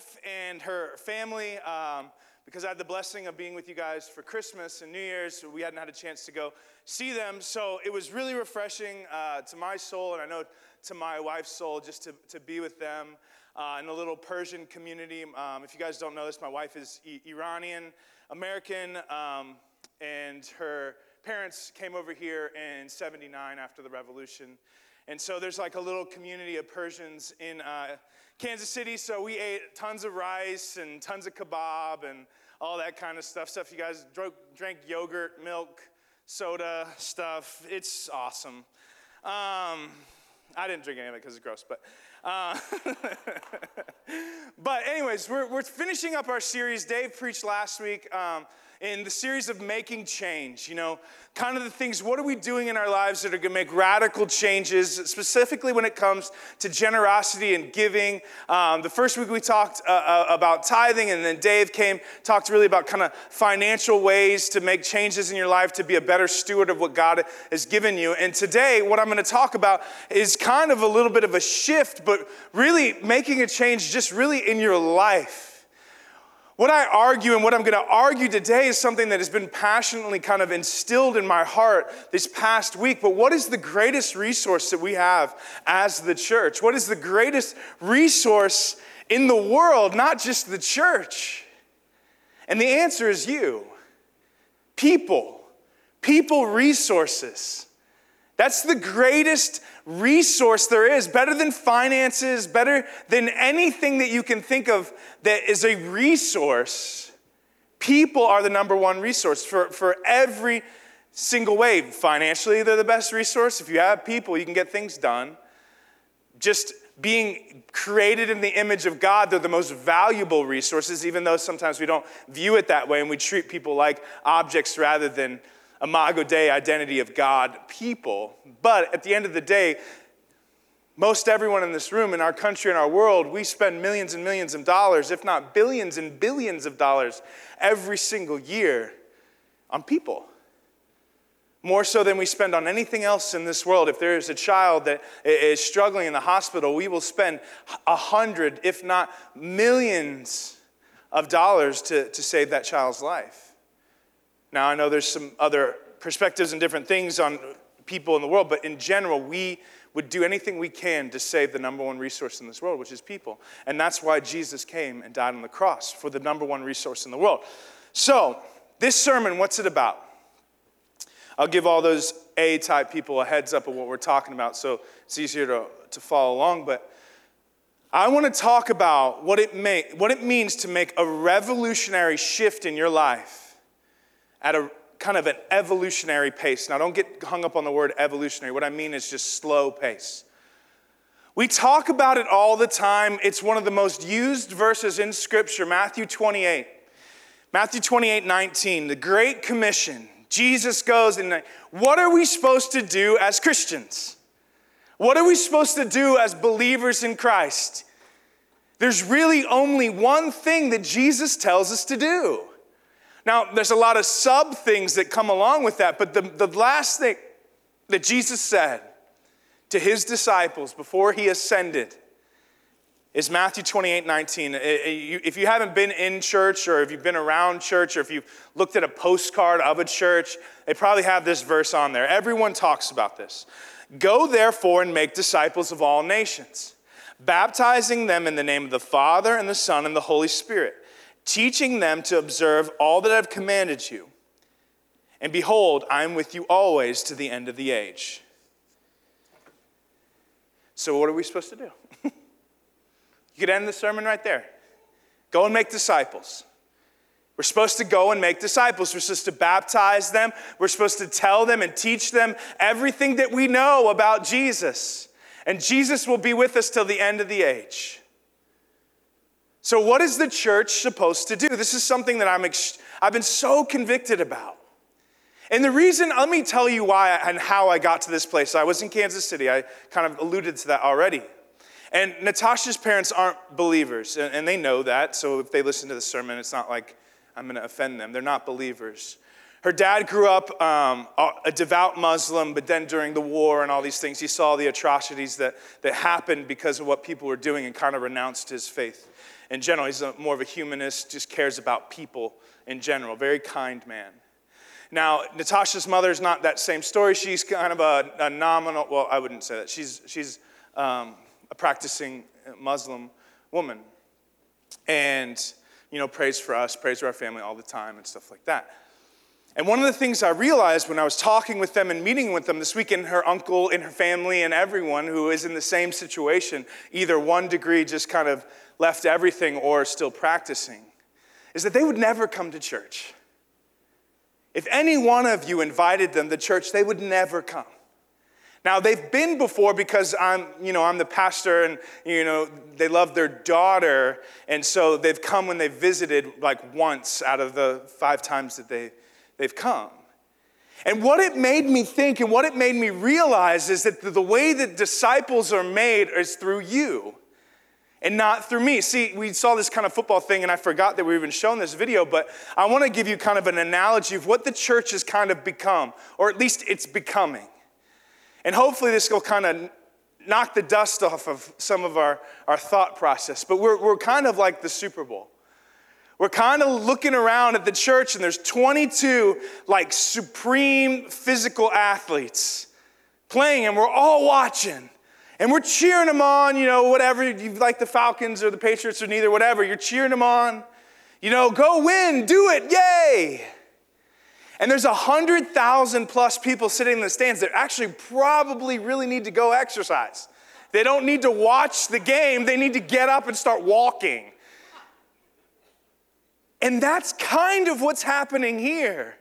wife and her family um, because I had the blessing of being with you guys for Christmas and New Year's. We hadn't had a chance to go see them. So it was really refreshing uh, to my soul, and I know to my wife's soul, just to, to be with them uh, in a little Persian community. Um, if you guys don't know this, my wife is I- Iranian American, um, and her parents came over here in 79 after the revolution. And so there's like a little community of Persians in uh, Kansas City. So we ate tons of rice and tons of kebab and all that kind of stuff. Stuff you guys drank, yogurt, milk, soda stuff. It's awesome. Um, I didn't drink any of it because it's gross, but. Uh, but anyways, we're, we're finishing up our series. Dave preached last week. Um, in the series of making change, you know, kind of the things, what are we doing in our lives that are to make radical changes, specifically when it comes to generosity and giving. Um, the first week we talked uh, uh, about tithing, and then Dave came, talked really about kind of financial ways to make changes in your life to be a better steward of what God has given you. And today, what I'm to talk about is kind of a little bit of a shift, but really making a change just really in your life. What I argue and what I'm going to argue today is something that has been passionately kind of instilled in my heart this past week. But what is the greatest resource that we have as the church? What is the greatest resource in the world, not just the church? And the answer is you people, people resources. That's the greatest resource there is, better than finances, better than anything that you can think of that is a resource. People are the number one resource for, for every single way. Financially, they're the best resource. If you have people, you can get things done. Just being created in the image of God, they're the most valuable resources, even though sometimes we don't view it that way and we treat people like objects rather than imago Dei identity of God people. But at the end of the day, most everyone in this room, in our country, in our world, we spend millions and millions of dollars, if not billions and billions of dollars, every single year on people. More so than we spend on anything else in this world. If there is a child that is struggling in the hospital, we will spend a hundred, if not millions of dollars to, to save that child's life. Now, I know there's some other perspectives and different things on people in the world, but in general, we would do anything we can to save the number one resource in this world, which is people. And that's why Jesus came and died on the cross for the number one resource in the world. So, this sermon, what's it about? I'll give all those A type people a heads up of what we're talking about so it's easier to, to follow along. But I want to talk about what it, may, what it means to make a revolutionary shift in your life at a kind of an evolutionary pace. Now, don't get hung up on the word evolutionary. What I mean is just slow pace. We talk about it all the time. It's one of the most used verses in Scripture, Matthew 28. Matthew 28 19, the Great Commission. Jesus goes and what are we supposed to do as Christians? What are we supposed to do as believers in Christ? There's really only one thing that Jesus tells us to do. Now, there's a lot of sub things that come along with that, but the, the last thing that Jesus said to his disciples before he ascended is Matthew 28 19. If you haven't been in church or if you've been around church or if you've looked at a postcard of a church, they probably have this verse on there. Everyone talks about this. Go therefore and make disciples of all nations, baptizing them in the name of the Father and the Son and the Holy Spirit teaching them to observe all that I've commanded you. And behold, I am with you always to the end of the age. So, what are we supposed to do? you could end the sermon right there. Go and make disciples. We're supposed to go and make disciples. We're supposed to baptize them. We're supposed to tell them and teach them everything that we know about Jesus. And Jesus will be with us till the end of the age. So, what is the church supposed to do? This is something that I'm ex- I've been so convicted about. And the reason, let me tell you why and how I got to this place. I was in Kansas City, I kind of alluded to that already. And Natasha's parents aren't believers, and they know that. So if they listen to the sermon, it's not like I'm going to offend them. They're not believers. Her dad grew up um, a devout Muslim, but then during the war and all these things, he saw the atrocities that, that happened because of what people were doing and kind of renounced his faith in general. He's a, more of a humanist, just cares about people in general. Very kind man. Now, Natasha's mother is not that same story. She's kind of a, a nominal, well, I wouldn't say that. She's, she's um, a practicing Muslim woman. And, you know, prays for us, prays for our family all the time and stuff like that. And one of the things I realized when I was talking with them and meeting with them this weekend, her uncle and her family and everyone who is in the same situation, either one degree just kind of left everything or still practicing, is that they would never come to church. If any one of you invited them to church, they would never come. Now they've been before because I'm, you know, I'm the pastor and you know, they love their daughter and so they've come when they visited like once out of the 5 times that they they've come. And what it made me think and what it made me realize is that the way that disciples are made is through you and not through me. See, we saw this kind of football thing, and I forgot that we were even shown this video, but I want to give you kind of an analogy of what the church has kind of become, or at least it's becoming. And hopefully, this will kind of knock the dust off of some of our, our thought process. But we're, we're kind of like the Super Bowl. We're kind of looking around at the church, and there's 22 like supreme physical athletes playing, and we're all watching. And we're cheering them on, you know, whatever, you like the Falcons or the Patriots or neither, whatever, you're cheering them on. You know, go win, do it, yay. And there's 100,000 plus people sitting in the stands that actually probably really need to go exercise. They don't need to watch the game, they need to get up and start walking. And that's kind of what's happening here.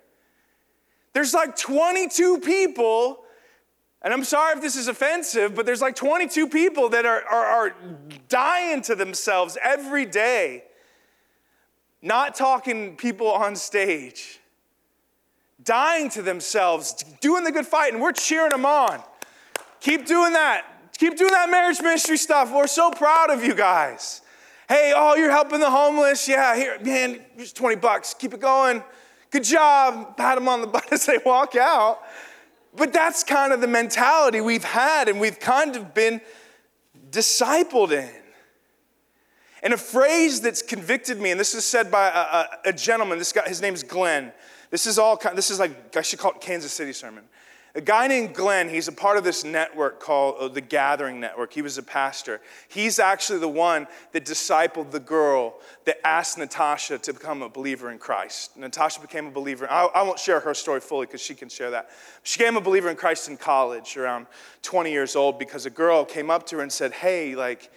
There's like 22 people and I'm sorry if this is offensive, but there's like 22 people that are, are, are dying to themselves every day, not talking people on stage, dying to themselves, doing the good fight, and we're cheering them on. Keep doing that. Keep doing that marriage ministry stuff. We're so proud of you guys. Hey, oh, you're helping the homeless. Yeah, here, man, here's 20 bucks. Keep it going. Good job. Pat them on the butt as they walk out. But that's kind of the mentality we've had and we've kind of been discipled in. And a phrase that's convicted me, and this is said by a, a, a gentleman, this guy, his name is Glenn. This is all, this is like, I should call it Kansas City sermon. A guy named Glenn, he's a part of this network called uh, the Gathering Network. He was a pastor. He's actually the one that discipled the girl that asked Natasha to become a believer in Christ. Natasha became a believer. I won't share her story fully because she can share that. She became a believer in Christ in college, around 20 years old, because a girl came up to her and said, Hey, like,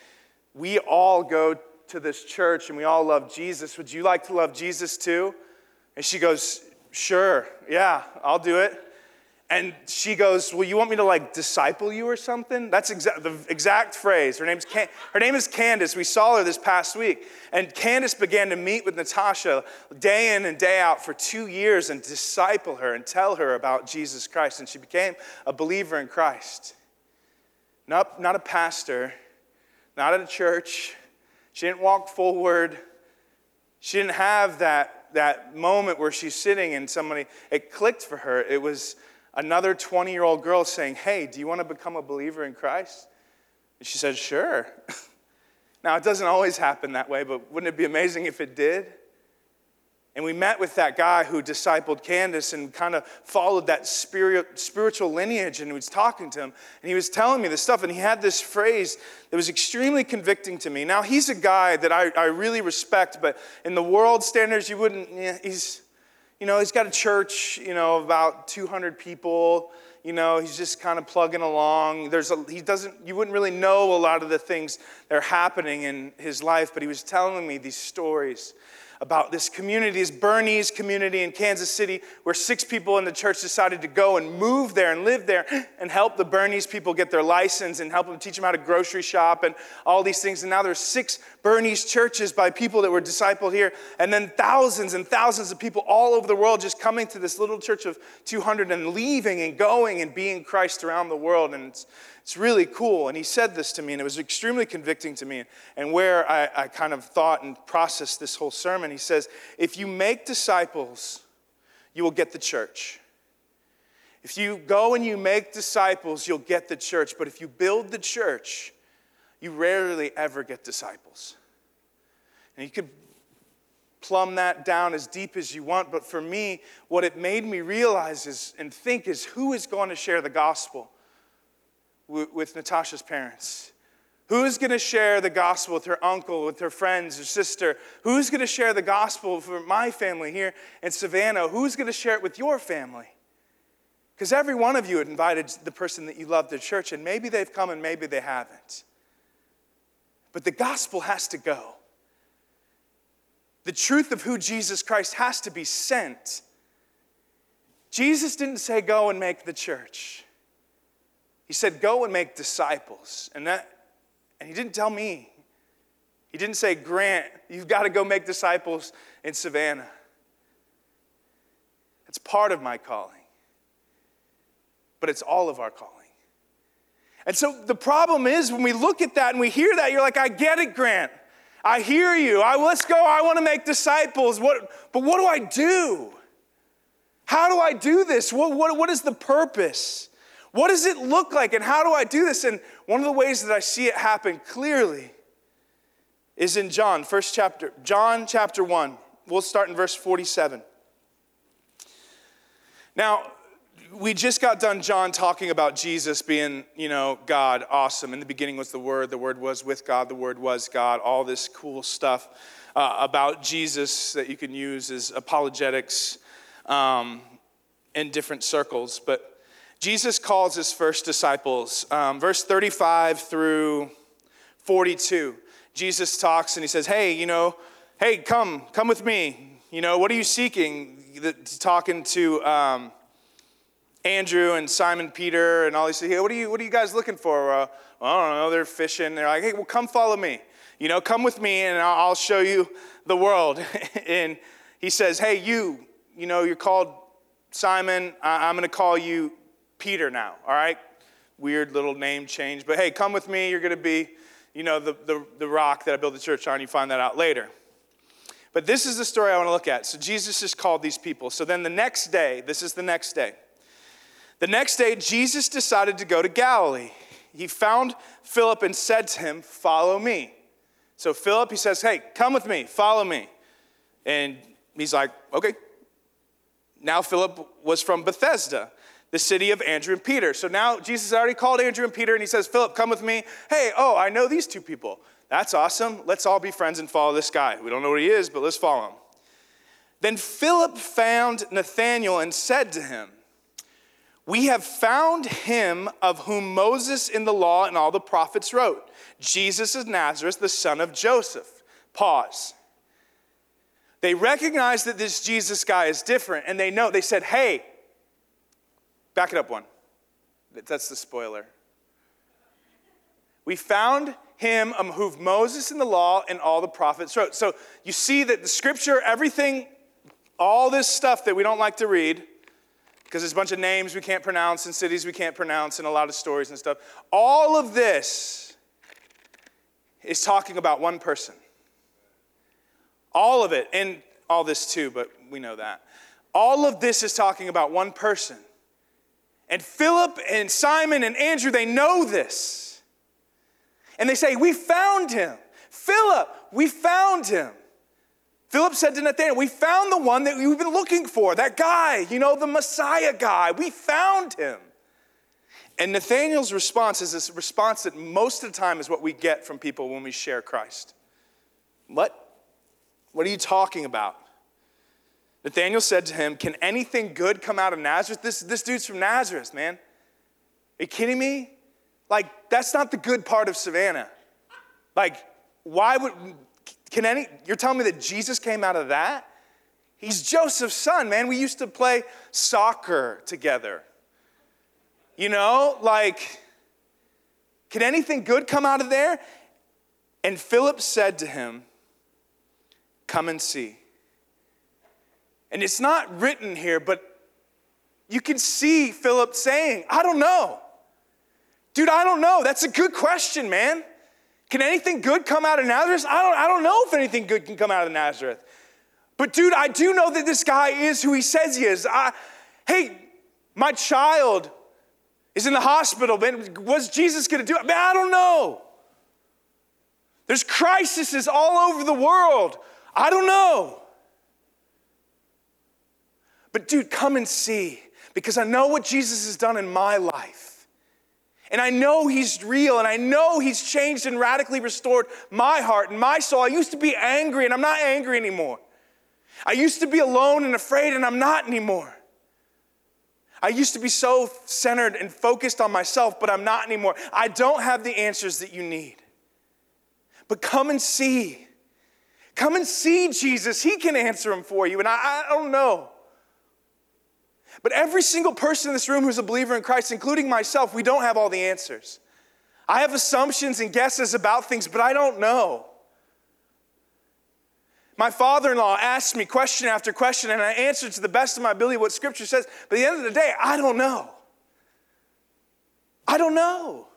we all go to this church and we all love Jesus. Would you like to love Jesus too? And she goes, Sure, yeah, I'll do it. And she goes, Well, you want me to like disciple you or something? That's exa- the exact phrase. Her, name's Can- her name is Candace. We saw her this past week. And Candace began to meet with Natasha day in and day out for two years and disciple her and tell her about Jesus Christ. And she became a believer in Christ. Not, not a pastor, not at a church. She didn't walk forward. She didn't have that, that moment where she's sitting and somebody, it clicked for her. It was another 20 year old girl saying, Hey, do you want to become a believer in Christ? And she said, Sure. now, it doesn't always happen that way, but wouldn't it be amazing if it did? And we met with that guy who discipled Candace and kind of followed that spirit, spiritual lineage. And was talking to him. And he was telling me this stuff. And he had this phrase that was extremely convicting to me. Now, he's a guy that I, I really respect, but in the world standards, you wouldn't, yeah, he's, you know, he's got a church, you know, about 200 people. You know, he's just kind of plugging along. There's a, he doesn't, you wouldn't really know a lot of the things that are happening in his life, but he was telling me these stories about this community, this Burmese community in Kansas City, where six people in the church decided to go and move there and live there and help the Burmese people get their license and help them teach them how to grocery shop and all these things. And now there's six Burmese churches by people that were discipled here, and then thousands and thousands of people all over the world just coming to this little church of 200 and leaving and going and being Christ around the world. And it's, it's really cool. And he said this to me, and it was extremely convicting to me. And where I, I kind of thought and processed this whole sermon, he says, If you make disciples, you will get the church. If you go and you make disciples, you'll get the church. But if you build the church, you rarely ever get disciples. And you could plumb that down as deep as you want, but for me, what it made me realize is and think is who is going to share the gospel with, Natasha's parents? Who's going to share the gospel with her uncle, with her friends, her sister? Who's going to share the gospel for my family here in Savannah? Who's going to share it with your family? Because every one of you had invited the person that you love to church, and maybe they've come and maybe they haven't. But the gospel has to go. The truth of who Jesus Christ has to be sent. Jesus didn't say, Go and make the church. He said, Go and make disciples. And, that, and he didn't tell me. He didn't say, Grant, you've got to go make disciples in Savannah. It's part of my calling, but it's all of our calling. And so the problem is when we look at that and we hear that, you're like, I get it, Grant. I hear you. I, let's go. I want to make disciples. What, but what do I do? How do I do this? What, what, what is the purpose? What does it look like? And how do I do this? And one of the ways that I see it happen clearly is in John, first chapter, John chapter 1. We'll start in verse 47. Now, we just got done, John, talking about Jesus being, you know, God, awesome. In the beginning was the Word, the Word was with God, the Word was God, all this cool stuff uh, about Jesus that you can use as apologetics um, in different circles. But Jesus calls his first disciples, um, verse 35 through 42. Jesus talks and he says, Hey, you know, hey, come, come with me. You know, what are you seeking? Talking to, um, Andrew and Simon Peter and all these. Hey, what are you What are you guys looking for? Uh, I don't know. They're fishing. They're like, hey, well, come follow me. You know, come with me, and I'll show you the world. and he says, hey, you. You know, you're called Simon. I'm going to call you Peter now. All right. Weird little name change, but hey, come with me. You're going to be, you know, the, the, the rock that I built the church on. You find that out later. But this is the story I want to look at. So Jesus just called these people. So then the next day, this is the next day. The next day, Jesus decided to go to Galilee. He found Philip and said to him, Follow me. So Philip, he says, Hey, come with me, follow me. And he's like, Okay. Now Philip was from Bethsaida, the city of Andrew and Peter. So now Jesus already called Andrew and Peter and he says, Philip, come with me. Hey, oh, I know these two people. That's awesome. Let's all be friends and follow this guy. We don't know what he is, but let's follow him. Then Philip found Nathanael and said to him, we have found him of whom Moses in the law and all the prophets wrote Jesus of Nazareth, the son of Joseph. Pause. They recognize that this Jesus guy is different, and they know, they said, hey, back it up one. That's the spoiler. We found him of whom Moses in the law and all the prophets wrote. So you see that the scripture, everything, all this stuff that we don't like to read, because there's a bunch of names we can't pronounce and cities we can't pronounce and a lot of stories and stuff. All of this is talking about one person. All of it, and all this too, but we know that. All of this is talking about one person. And Philip and Simon and Andrew, they know this. And they say, We found him. Philip, we found him. Philip said to Nathanael, We found the one that we've been looking for, that guy, you know, the Messiah guy. We found him. And Nathanael's response is this response that most of the time is what we get from people when we share Christ. What? What are you talking about? Nathanael said to him, Can anything good come out of Nazareth? This, this dude's from Nazareth, man. Are you kidding me? Like, that's not the good part of Savannah. Like, why would can any, you're telling me that Jesus came out of that? He's Joseph's son, man. We used to play soccer together. You know, like, can anything good come out of there? And Philip said to him, Come and see. And it's not written here, but you can see Philip saying, I don't know. Dude, I don't know. That's a good question, man. Can anything good come out of Nazareth? I don't, I don't know if anything good can come out of Nazareth. But dude, I do know that this guy is who he says he is. I, hey, my child is in the hospital. Man, what's Jesus going to do? Man, I don't know. There's crises all over the world. I don't know. But, dude, come and see because I know what Jesus has done in my life. And I know He's real and I know He's changed and radically restored my heart and my soul. I used to be angry and I'm not angry anymore. I used to be alone and afraid and I'm not anymore. I used to be so centered and focused on myself, but I'm not anymore. I don't have the answers that you need. But come and see. Come and see Jesus. He can answer them for you. And I, I don't know. But every single person in this room who's a believer in Christ, including myself, we don't have all the answers. I have assumptions and guesses about things, but I don't know. My father in law asked me question after question, and I answered to the best of my ability what Scripture says. But at the end of the day, I don't know. I don't know.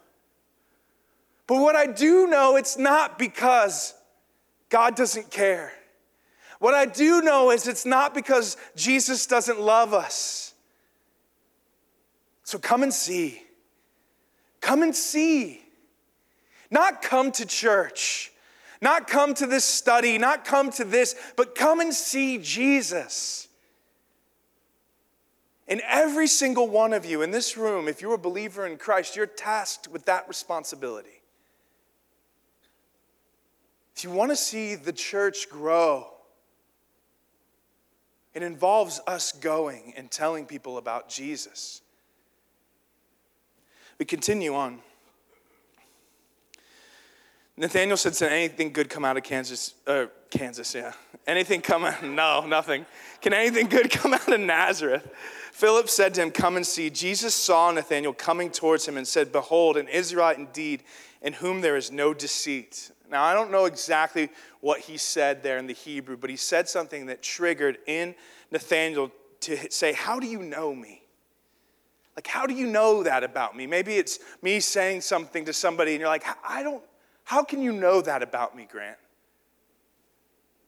But what I do know, it's not because God doesn't care. What I do know is it's not because Jesus doesn't love us. So come and see. Come and see. Not come to church, not come to this study, not come to this, but come and see Jesus. And every single one of you in this room, if you're a believer in Christ, you're tasked with that responsibility. If you want to see the church grow, it involves us going and telling people about Jesus. We continue on. Nathanael said, "Can anything good come out of Kansas? Uh, Kansas, yeah. Anything come out? No, nothing. Can anything good come out of Nazareth?" Philip said to him, "Come and see." Jesus saw Nathanael coming towards him and said, "Behold, an Israelite indeed, in whom there is no deceit." Now, I don't know exactly what he said there in the Hebrew, but he said something that triggered in Nathanael to say, "How do you know me?" Like, how do you know that about me? Maybe it's me saying something to somebody and you're like, I don't, how can you know that about me, Grant?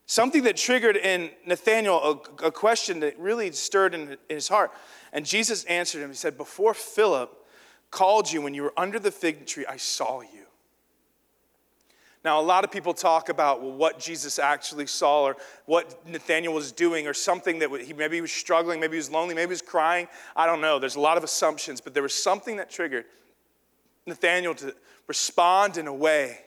Something that triggered in Nathanael a, a question that really stirred in, in his heart. And Jesus answered him. He said, Before Philip called you when you were under the fig tree, I saw you. Now, a lot of people talk about well, what Jesus actually saw or what Nathanael was doing or something that he maybe he was struggling, maybe he was lonely, maybe he was crying. I don't know. There's a lot of assumptions, but there was something that triggered Nathanael to respond in a way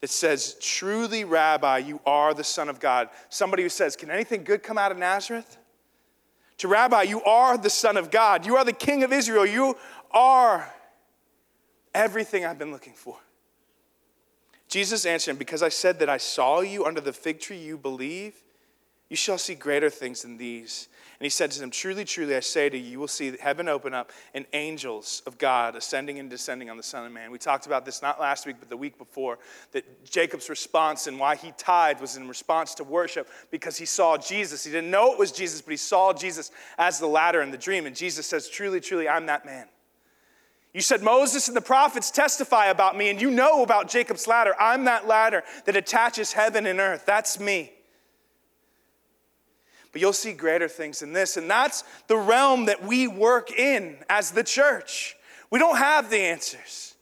that says, Truly, Rabbi, you are the Son of God. Somebody who says, Can anything good come out of Nazareth? To Rabbi, you are the Son of God. You are the King of Israel. You are everything I've been looking for. Jesus answered him, Because I said that I saw you under the fig tree, you believe? You shall see greater things than these. And he said to them, Truly, truly, I say to you, you will see heaven open up and angels of God ascending and descending on the Son of Man. We talked about this not last week, but the week before, that Jacob's response and why he tithed was in response to worship because he saw Jesus. He didn't know it was Jesus, but he saw Jesus as the ladder in the dream. And Jesus says, Truly, truly, I'm that man. You said Moses and the prophets testify about me, and you know about Jacob's ladder. I'm that ladder that attaches heaven and earth. That's me. But you'll see greater things than this, and that's the realm that we work in as the church. We don't have the answers.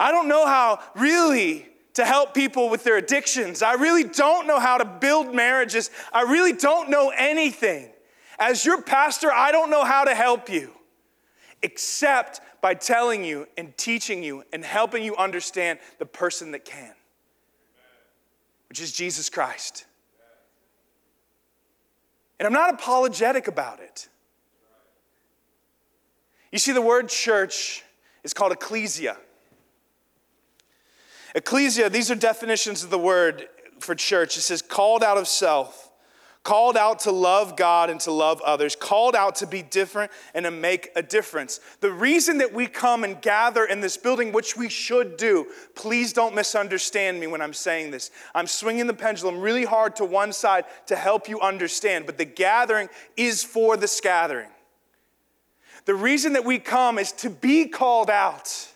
I don't know how really to help people with their addictions. I really don't know how to build marriages. I really don't know anything. As your pastor, I don't know how to help you except by telling you and teaching you and helping you understand the person that can, which is Jesus Christ. And I'm not apologetic about it. You see, the word church is called ecclesia. Ecclesia, these are definitions of the word for church. It says called out of self called out to love God and to love others, called out to be different and to make a difference. The reason that we come and gather in this building, which we should do, please don't misunderstand me when I'm saying this. I'm swinging the pendulum really hard to one side to help you understand, but the gathering is for the scattering. The reason that we come is to be called out.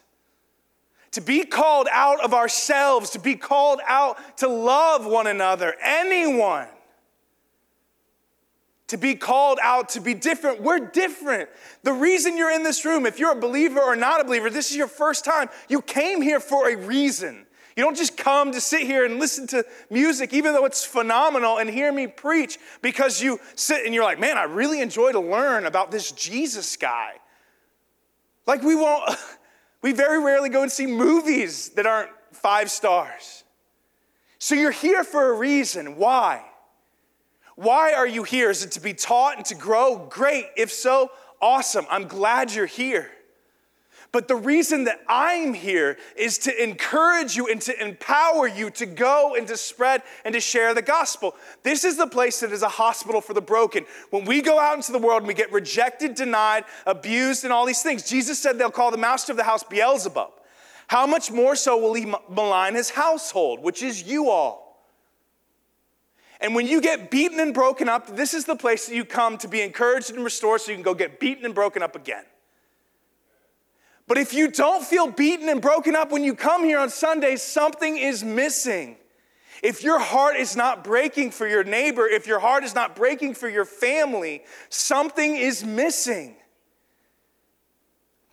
To be called out of ourselves, to be called out to love one another, anyone to be called out to be different. We're different. The reason you're in this room, if you're a believer or not a believer, this is your first time, you came here for a reason. You don't just come to sit here and listen to music, even though it's phenomenal, and hear me preach because you sit and you're like, man, I really enjoy to learn about this Jesus guy. Like, we won't, we very rarely go and see movies that aren't five stars. So you're here for a reason. Why? Why are you here? Is it to be taught and to grow? Great. If so, awesome. I'm glad you're here. But the reason that I'm here is to encourage you and to empower you to go and to spread and to share the gospel. This is the place that is a hospital for the broken. When we go out into the world and we get rejected, denied, abused, and all these things, Jesus said they'll call the master of the house Beelzebub. How much more so will he malign his household, which is you all? And when you get beaten and broken up, this is the place that you come to be encouraged and restored so you can go get beaten and broken up again. But if you don't feel beaten and broken up when you come here on Sunday, something is missing. If your heart is not breaking for your neighbor, if your heart is not breaking for your family, something is missing.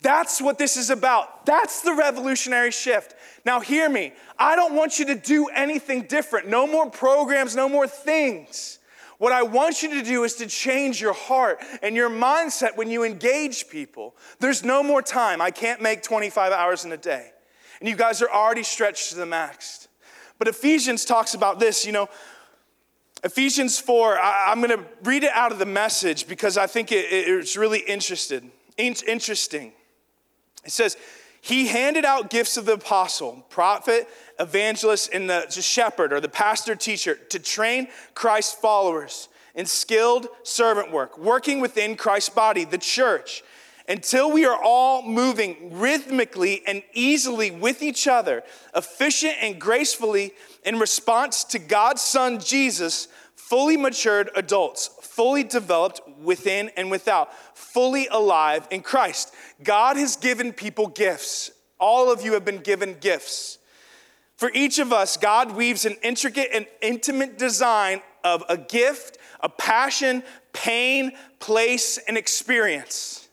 That's what this is about. That's the revolutionary shift. Now, hear me. I don't want you to do anything different. No more programs, no more things. What I want you to do is to change your heart and your mindset when you engage people. There's no more time. I can't make 25 hours in a day. And you guys are already stretched to the max. But Ephesians talks about this, you know, Ephesians 4, I, am going to read it out of the message because I think it, it's really interested, interesting. It says, He handed out gifts of the apostle, prophet, evangelist, and the shepherd or the pastor teacher to train Christ's followers in skilled servant work, working within Christ's body, the church, until we are all moving rhythmically and easily with each other, efficient and gracefully in response to God's Son Jesus, fully matured adults, fully developed within and without, fully alive in Christ. God has given people gifts. All of you have been given gifts. For each of us, God weaves an intricate and intimate design of a gift, a passion, pain, place, and experience.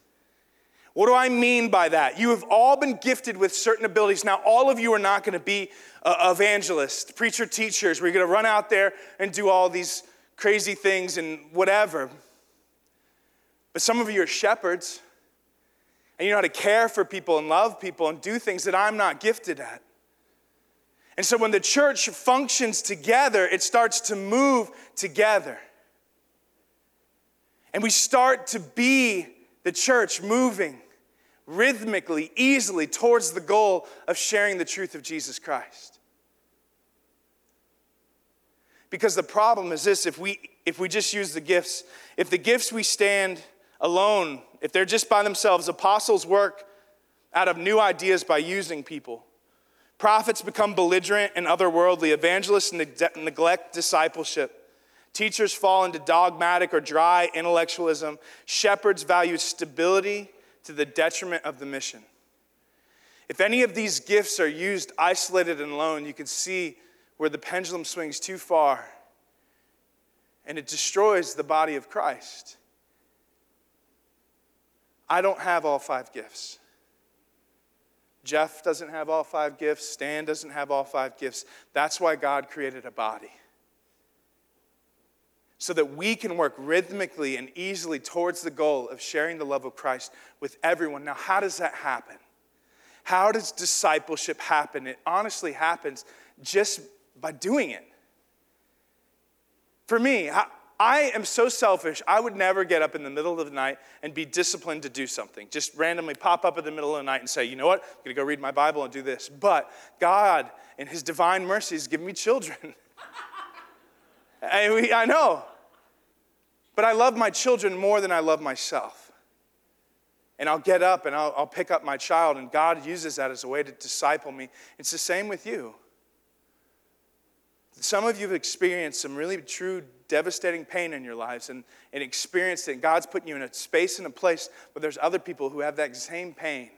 What do I mean by that? You have all been gifted with certain abilities. Now, all of you are not going to be uh, evangelists, preacher, teachers. We're going to run out there and do all these crazy things and whatever. But some of you are shepherds, and you know how to care for people and love people and do things that I'm not gifted at. And so when the church functions together, it starts to move together. And we start to be the church moving rhythmically, easily towards the goal of sharing the truth of Jesus Christ. Because the problem is this if we, if we just use the gifts, if the gifts we stand alone, if they're just by themselves, apostles work out of new ideas by using people. Prophets become belligerent and otherworldly. Evangelists neglect discipleship. Teachers fall into dogmatic or dry intellectualism. Shepherds value stability to the detriment of the mission. If any of these gifts are used isolated and alone, you can see where the pendulum swings too far and it destroys the body of Christ. I don't have all five gifts. Jeff doesn't have all five gifts. Stan doesn't have all five gifts. That's why God created a body. So that we can work rhythmically and easily towards the goal of sharing the love of Christ with everyone. Now, how does that happen? How does discipleship happen? It honestly happens just by doing it. For me, I, I am so selfish, I would never get up in the middle of the night and be disciplined to do something. Just randomly pop up in the middle of the night and say, you know what, I'm gonna go read my Bible and do this. But God, in His divine mercies, has given me children. I, I know. But I love my children more than I love myself. And I'll get up and I'll, I'll pick up my child, and God uses that as a way to disciple me. It's the same with you. Some of you have experienced some really true devastating pain in your lives and, and experienced it. God's putting you in a space and a place where there's other people who have that same pain.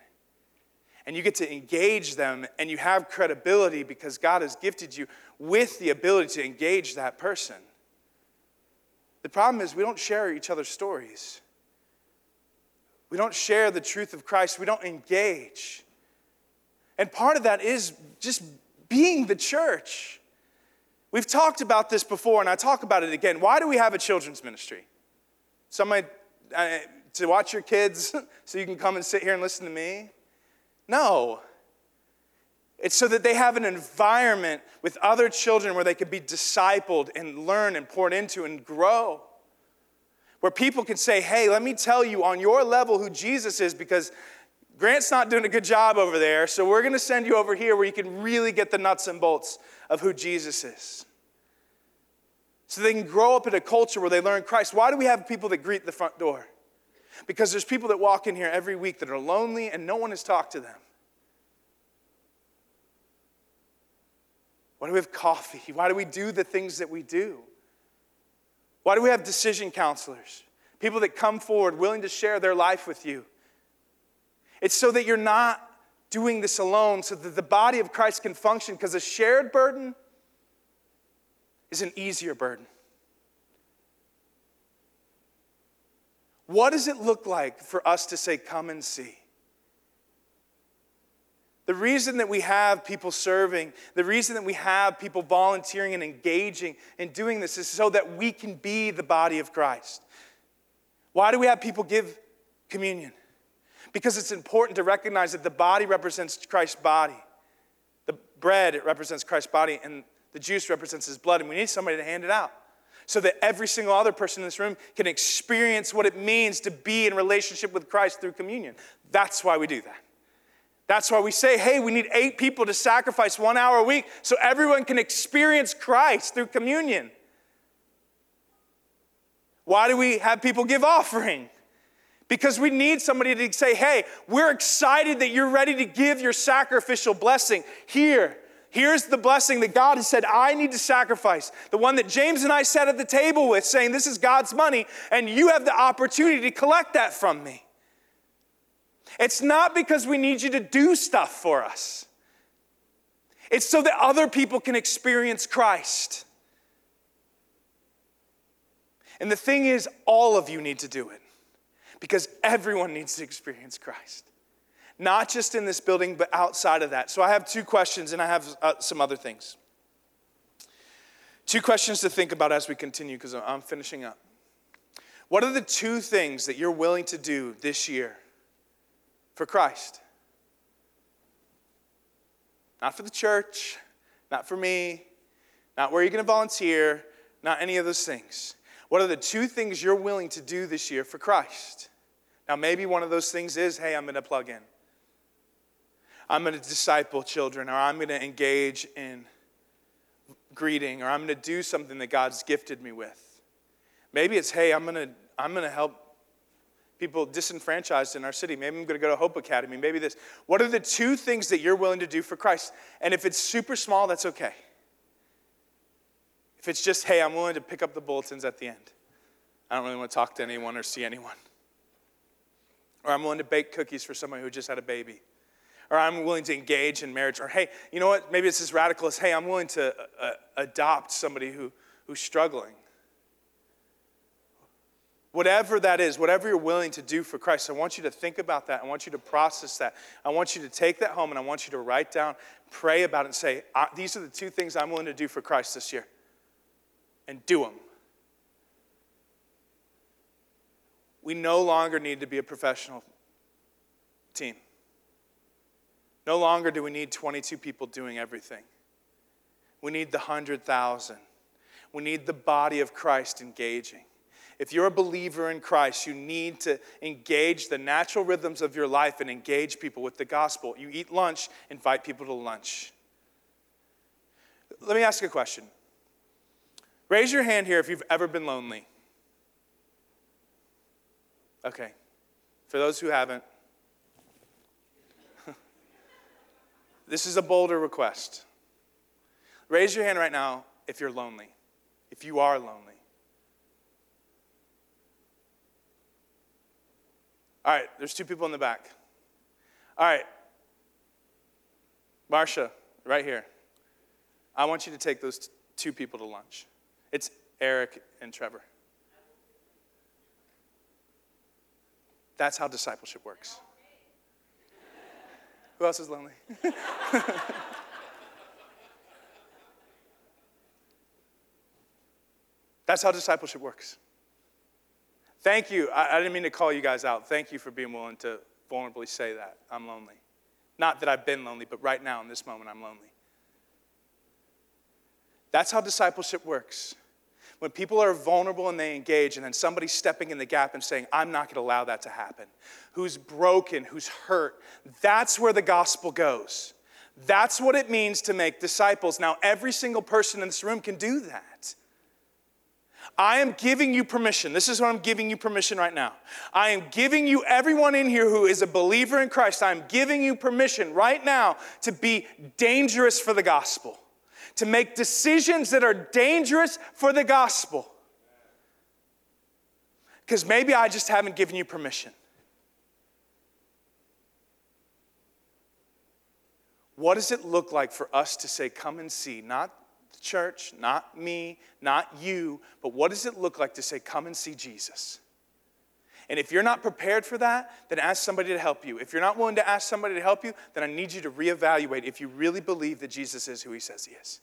And you get to engage them and you have credibility because God has gifted you with the ability to engage that person. The problem is we don't share each other's stories. We don't share the truth of Christ. We don't engage. And part of that is just being the church. We've talked about this before, and I talk about it again. Why do we have a children's ministry? Somebody uh, to watch your kids so you can come and sit here and listen to me? No. It's so that they have an environment with other children where they can be discipled and learn and poured into and grow. Where people can say, hey, let me tell you on your level who Jesus is because Grant's not doing a good job over there, so we're going to send you over here where you can really get the nuts and bolts of who Jesus is. So they can grow up in a culture where they learn Christ. Why do we have people that greet the front door? Because there's people that walk in here every week that are lonely and no one has talked to them. Why do we have coffee? Why do we do the things that we do? Why do we have decision counselors? People that come forward willing to share their life with you. It's so that you're not doing this alone, so that the body of Christ can function, because a shared burden is an easier burden. What does it look like for us to say, Come and see? The reason that we have people serving, the reason that we have people volunteering and engaging and doing this is so that we can be the body of Christ. Why do we have people give communion? Because it's important to recognize that the body represents Christ's body. The bread, it represents Christ's body, and the juice represents his blood, and we need somebody to hand it out so that every single other person in this room can experience what it means to be in relationship with Christ through communion. That's why we do that. That's why we say, hey, we need eight people to sacrifice one hour a week so everyone can experience Christ through communion. Why do we have people give offering? Because we need somebody to say, hey, we're excited that you're ready to give your sacrificial blessing. Here, Here's the blessing that God has said, I need to sacrifice. The one that James and I sat at the table with, saying, This is God's money, and you have the opportunity to collect that from me. It's not because we need you to do stuff for us, it's so that other people can experience Christ. And the thing is, all of you need to do it because everyone needs to experience Christ not just in this building, but outside of that. So I have two questions and I have uh, some other things. Two questions to think about as we continue because I'm finishing up. What are the two things that you're willing to do this year for Christ? Not for the church, not for me, not where you're going to volunteer, not any of those things. What are the two things you're willing to do this year for Christ? Now, maybe one of those things is hey, I'm going to plug in. I'm going to disciple children, or I'm going to engage in greeting, or I'm going to do something that God's gifted me with. Maybe it's, hey, I'm going to, I'm going to help people disenfranchised in our city. Maybe I'm going to go to Hope Academy. Maybe this. What are the two things that you're willing to do for Christ? And if it's super small, that's okay. If it's just, hey, I'm willing to pick up the bulletins at the end. I don't really want to talk to anyone or see anyone. Or I'm willing to bake cookies for someone who just had a baby or I'm willing to engage in marriage, or hey, you know what? Maybe it's as radical as hey, I'm willing to uh, adopt somebody who, who's struggling. Whatever that is, whatever you're willing to do for Christ, I want you to think about that. I want you to process that. I want you to take that home and I want you to write down, pray about it, and say, These are the two things I'm willing to do for Christ this year. And do them. We no longer need to be a professional team. No longer do we need 22 people doing everything. We need the 100,000. We need the body of Christ engaging. If you're a believer in Christ, you need to engage the natural rhythms of your life and engage people with the gospel. You eat lunch, invite people to lunch. Let me ask you a question. Raise your hand here if you've ever been lonely. Okay. For those who haven't, This is a bolder request. Raise your hand right now if you're lonely, if you are lonely. All right, there's two people in the back. All right, Marsha, right here. I want you to take those two people to lunch. It's Eric and Trevor. That's how discipleship works. Who else is lonely? That's how discipleship works. Thank you. I, I, didn't mean to call you guys out. Thank you for being willing to vulnerably say that. I'm lonely. Not that I've been lonely, but right now in this moment, I'm lonely. That's how discipleship works. When people are vulnerable and they engage, and then somebody's stepping in the gap and saying, I'm not going to allow that to happen, who's broken, who's hurt, that's where the gospel goes. That's what it means to make disciples. Now, every single person in this room can do that. I am giving you permission. This is what I'm giving you permission right now. I am giving you, everyone in here who is a believer in Christ, I'm giving you permission right now to be dangerous for the gospel, to make decisions that are dangerous for the gospel. Because maybe I just haven't given you permission. What does it look like for us to say, Come and see, not the church, not me, not you, but what does it look like to say, Come and see Jesus? And if you're not prepared for that, then ask somebody to help you. If you're not willing to ask somebody to help you, then I need you to reevaluate if you really believe that Jesus is who he says he is.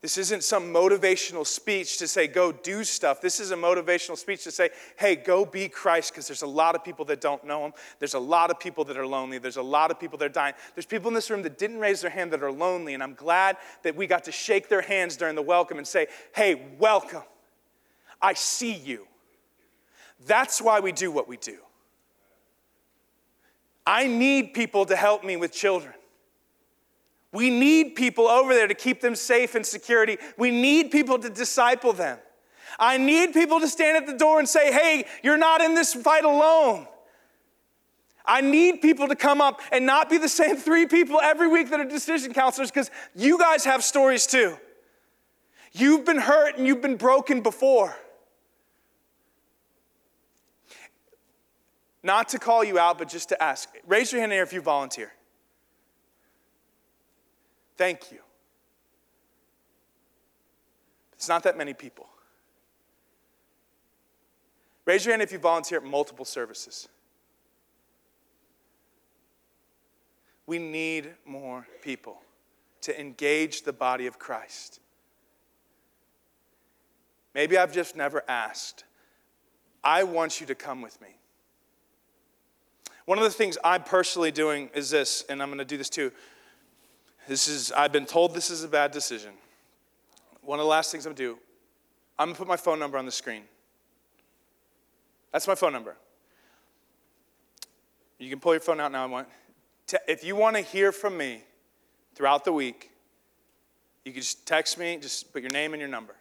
This isn't some motivational speech to say, go do stuff. This is a motivational speech to say, hey, go be Christ, because there's a lot of people that don't know him. There's a lot of people that are lonely. There's a lot of people that are dying. There's people in this room that didn't raise their hand that are lonely, and I'm glad that we got to shake their hands during the welcome and say, hey, welcome. I see you. That's why we do what we do. I need people to help me with children. We need people over there to keep them safe and security. We need people to disciple them. I need people to stand at the door and say, hey, you're not in this fight alone. I need people to come up and not be the same three people every week that are decision counselors because you guys have stories too. You've been hurt and you've been broken before. Not to call you out, but just to ask. Raise your hand here if you volunteer. Thank you. It's not that many people. Raise your hand if you volunteer at multiple services. We need more people to engage the body of Christ. Maybe I've just never asked. I want you to come with me. One of the things I'm personally doing is this, and I'm going to do this too. This is, I've been told this is a bad decision. One of the last things I'm gonna do, I'm gonna put my phone number on the screen. That's my phone number. You can pull your phone out now. I want. If you want to hear from me throughout the week, you can just text me, just put your name and your number.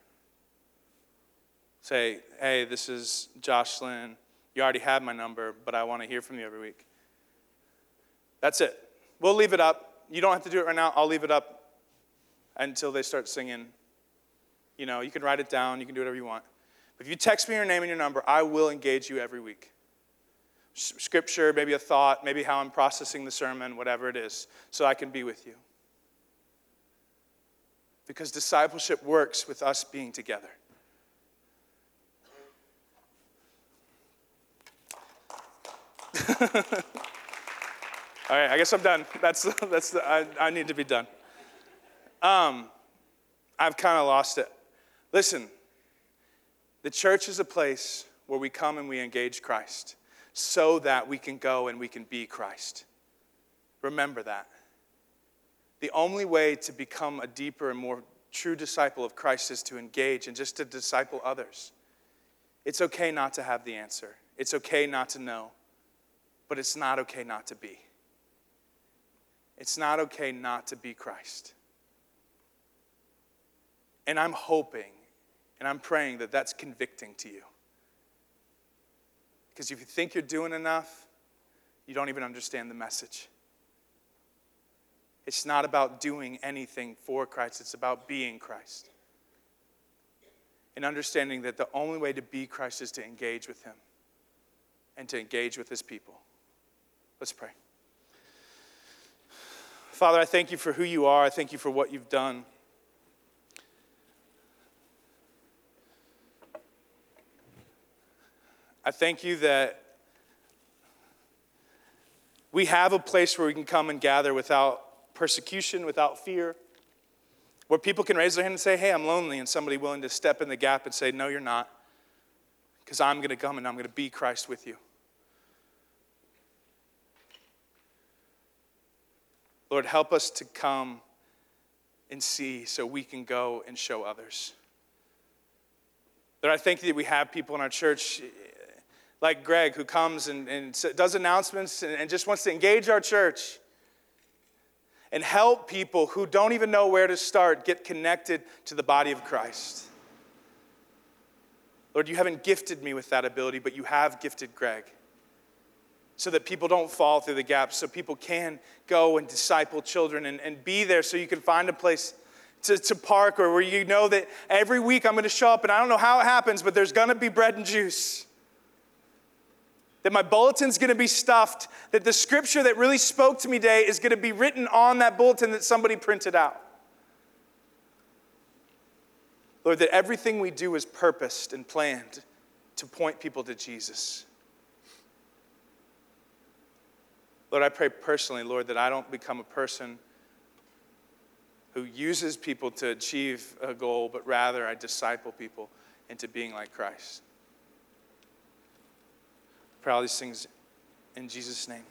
Say, hey, this is Jocelyn. You already have my number, but I want to hear from you every week. That's it. We'll leave it up you don't have to do it right now. I'll leave it up until they start singing. You know, you can write it down, you can do whatever you want. But if you text me your name and your number, I will engage you every week. Scripture, maybe a thought, maybe how I'm processing the sermon, whatever it is, so I can be with you. Because discipleship works with us being together. All right, I guess I'm done. That's, that's the, I, I need to be done. Um, I've kind of lost it. Listen, the church is a place where we come and we engage Christ so that we can go and we can be Christ. Remember that. The only way to become a deeper and more true disciple of Christ is to engage and just to disciple others. It's okay not to have the answer, it's okay not to know, but it's not okay not to be. It's not okay not to be Christ. And I'm hoping and I'm praying that that's convicting to you. Because if you think you're doing enough, you don't even understand the message. It's not about doing anything for Christ, it's about being Christ. And understanding that the only way to be Christ is to engage with Him and to engage with His people. Let's pray. Father, I thank you for who you are. I thank you for what you've done. I thank you that we have a place where we can come and gather without persecution, without fear. Where people can raise their hand and say, Hey, I'm lonely, and somebody willing to step in the gap and say, No, you're not, because I'm going to come and I'm going to be Christ with you. Lord, help us to come and see so we can go and show others. Lord, I thank you that we have people in our church eh, like Greg who comes and, and does announcements and, and just wants to engage our church and help people who don't even know where to start get connected to the body of Christ. Lord, you haven't gifted me with that ability, but you have gifted Greg so that people don't fall through the gaps, so people can go and disciple children and, and be there so you can find a place to, to park or where you know that every week I'm going to show up and I don't know how it happens, but there's going to be bread and juice. That my bulletin's going to be stuffed, that the scripture that really spoke to me today is going to be written on that bulletin that somebody printed out. Lord, that everything we do is purposed and planned to point people to Jesus. Lord, I pray personally, Lord, that I don't become a person who uses people to achieve a goal, but rather I disciple people into being like Christ. I pray all these things in Jesus' name.